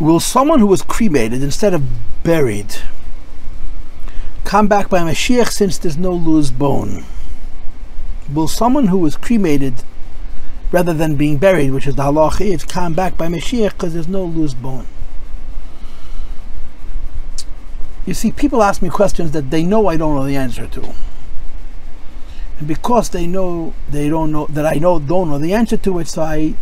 Will someone who was cremated instead of buried come back by Mashiach since there's no loose bone? Will someone who was cremated rather than being buried, which is the halach, come back by Mashiach because there's no loose bone? You see, people ask me questions that they know I don't know the answer to. And because they know they don't know that I know don't know the answer to it, so I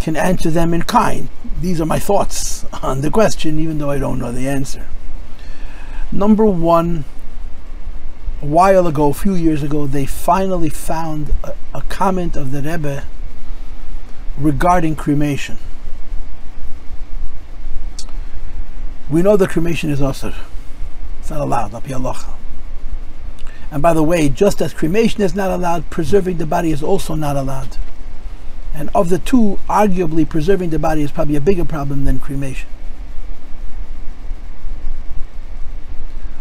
can answer them in kind. These are my thoughts on the question, even though I don't know the answer. Number one, a while ago, a few years ago, they finally found a, a comment of the Rebbe regarding cremation. We know that cremation is also it's not allowed, And by the way, just as cremation is not allowed, preserving the body is also not allowed. And of the two, arguably preserving the body is probably a bigger problem than cremation.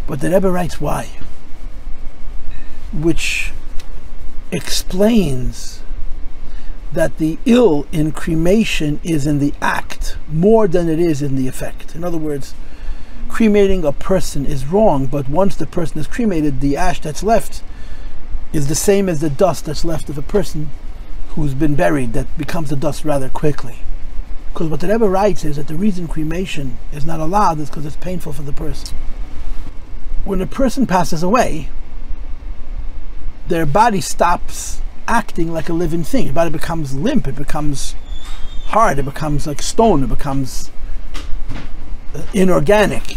But the Rebbe writes why, which explains that the ill in cremation is in the act more than it is in the effect. In other words, cremating a person is wrong, but once the person is cremated, the ash that's left is the same as the dust that's left of a person who's been buried that becomes the dust rather quickly. Because what the Rebbe writes is that the reason cremation is not allowed is because it's painful for the person. When a person passes away, their body stops acting like a living thing. Your body becomes limp, it becomes hard, it becomes like stone, it becomes uh, inorganic.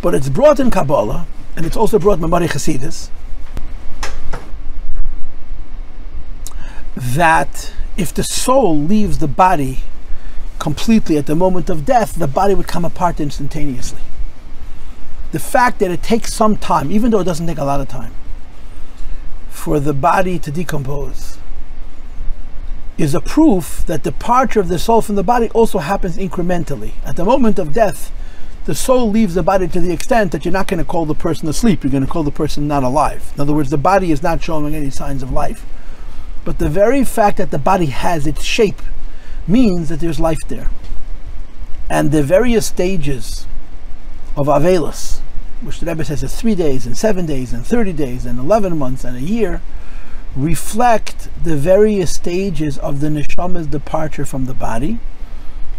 But it's brought in Kabbalah, and it's also brought in Mamari Chasidis, that if the soul leaves the body completely at the moment of death, the body would come apart instantaneously. The fact that it takes some time, even though it doesn't take a lot of time, for the body to decompose, is a proof that departure of the soul from the body also happens incrementally. At the moment of death, the soul leaves the body to the extent that you're not going to call the person asleep, you're going to call the person not alive. In other words, the body is not showing any signs of life. But the very fact that the body has its shape means that there's life there. And the various stages of Avelis, which the Rebbe says is three days, and seven days, and 30 days, and 11 months, and a year, reflect the various stages of the neshama's departure from the body,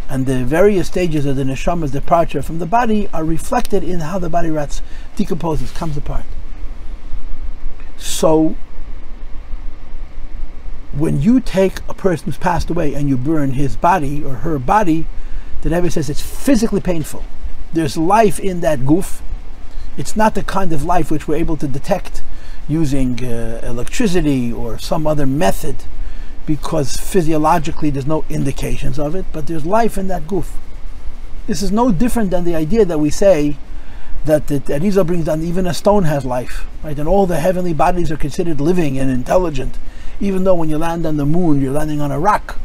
and the various stages of the neshama's departure from the body are reflected in how the body rats decomposes, comes apart. So, when you take a person who's passed away and you burn his body or her body, the Rebbe says it's physically painful. There's life in that guf. It's not the kind of life which we're able to detect using uh, electricity or some other method because physiologically there's no indications of it, but there's life in that guf. This is no different than the idea that we say that the Arizal brings down even a stone has life, right? And all the heavenly bodies are considered living and intelligent, even though when you land on the moon, you're landing on a rock,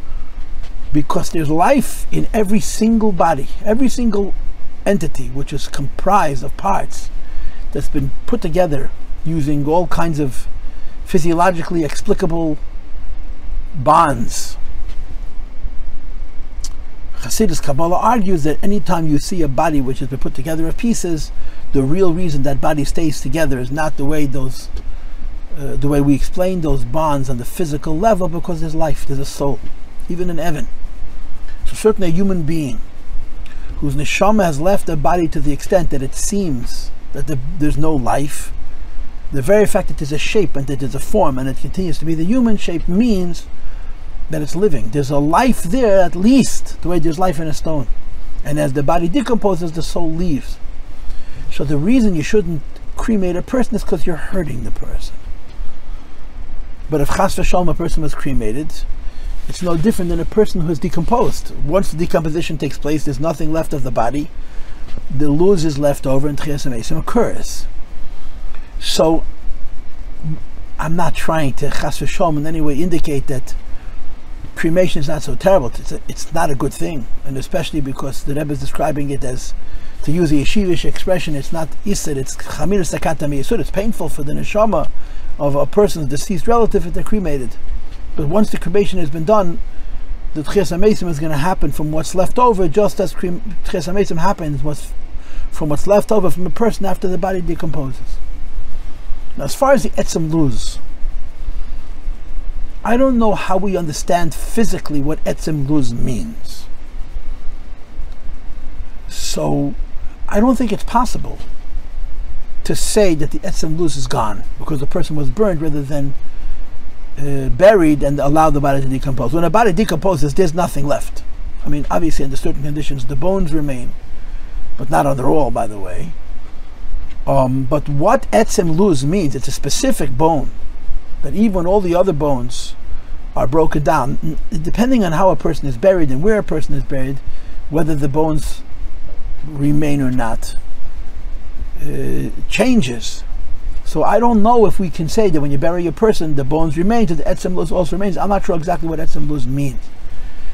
because there's life in every single body, every single entity, which is comprised of parts that's been put together using all kinds of physiologically explicable bonds. Hasidus Kabbalah argues that anytime you see a body which has been put together of pieces, the real reason that body stays together is not the way those, uh, the way we explain those bonds on the physical level, because there's life, there's a soul, even in heaven. So certainly a human being whose neshama has left a body to the extent that it seems that the, there's no life, the very fact that there's a shape and that there's a form and it continues to be the human shape means that it's living. There's a life there at least, the way there's life in a stone. And as the body decomposes, the soul leaves. So the reason you shouldn't cremate a person is because you're hurting the person. But if chas v'shalom a person was cremated, it's no different than a person who is decomposed. Once the decomposition takes place, there's nothing left of the body. The luz is left over and tchias occurs. So I'm not trying to chas v'shalom in any way indicate that cremation is not so terrible. It's, a, it's not a good thing, and especially because the Rebbe is describing it as, to use the yeshivish expression, it's not issur, it's chamira sakanta me'isura. It's painful for the neshama of a person's deceased relative if they're cremated. But once the cremation has been done, the Tchias HaMesim is going to happen from what's left over, just as Tchias HaMesim happens what's, from what's left over from a person after the body decomposes. Now, as far as the Etzem Luz, I don't know how we understand physically what Etzem Luz means. So, I don't think it's possible to say that the Etzem Luz is gone because the person was burned rather than uh, buried and allow the body to decompose. When a body decomposes, there's nothing left. I mean, obviously, under certain conditions, the bones remain, but not under all, by the way. Um, but what etzem luz means, it's a specific bone that even all the other bones are broken down, depending on how a person is buried and where a person is buried, whether the bones remain or not, uh, changes so I don't know if we can say that when you bury a person, the bones remain, that the etzem luz also remains. I'm not sure exactly what etzem luz means.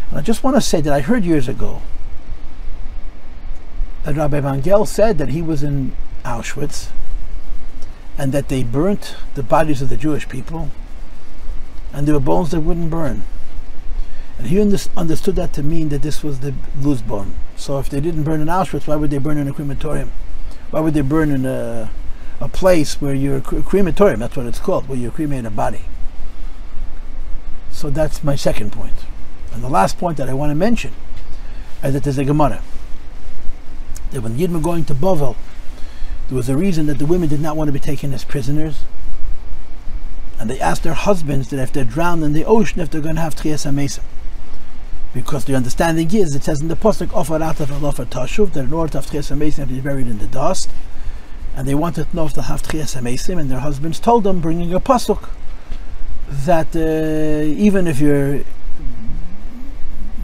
And I just want to say that I heard years ago that Rabbi Vangel said that he was in Auschwitz and that they burnt the bodies of the Jewish people and there were bones that wouldn't burn. He understood that to mean that this was the luz bone. So if they didn't burn in Auschwitz, why would they burn in a crematorium? Why would they burn in a a place where you're a crematorium, that's what it's called, where you cremate a body. So that's my second point. And the last point that I want to mention is that there's a Gemara. That when Yidden were going to Bovel, there was a reason that the women did not want to be taken as prisoners. And they asked their husbands that if they're drowned in the ocean, if they're going to have Tchias HaMesim. Because the understanding is, it says in the Pasuk, Ofarat of Alofa Tashuv, that in order to have Tchias have be buried in the dust and they wanted to know if they have Tchias and their husbands told them, bringing a pasuk, that uh, even if your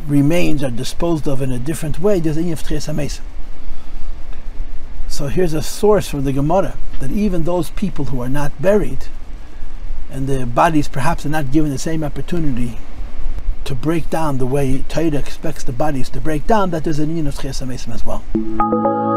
remains are disposed of in a different way, there's a of Tchias. So here's a source from the Gemara that even those people who are not buried, and their bodies perhaps are not given the same opportunity to break down the way Torah expects the bodies to break down, that there's a Yin of Tchias HaMesim as well.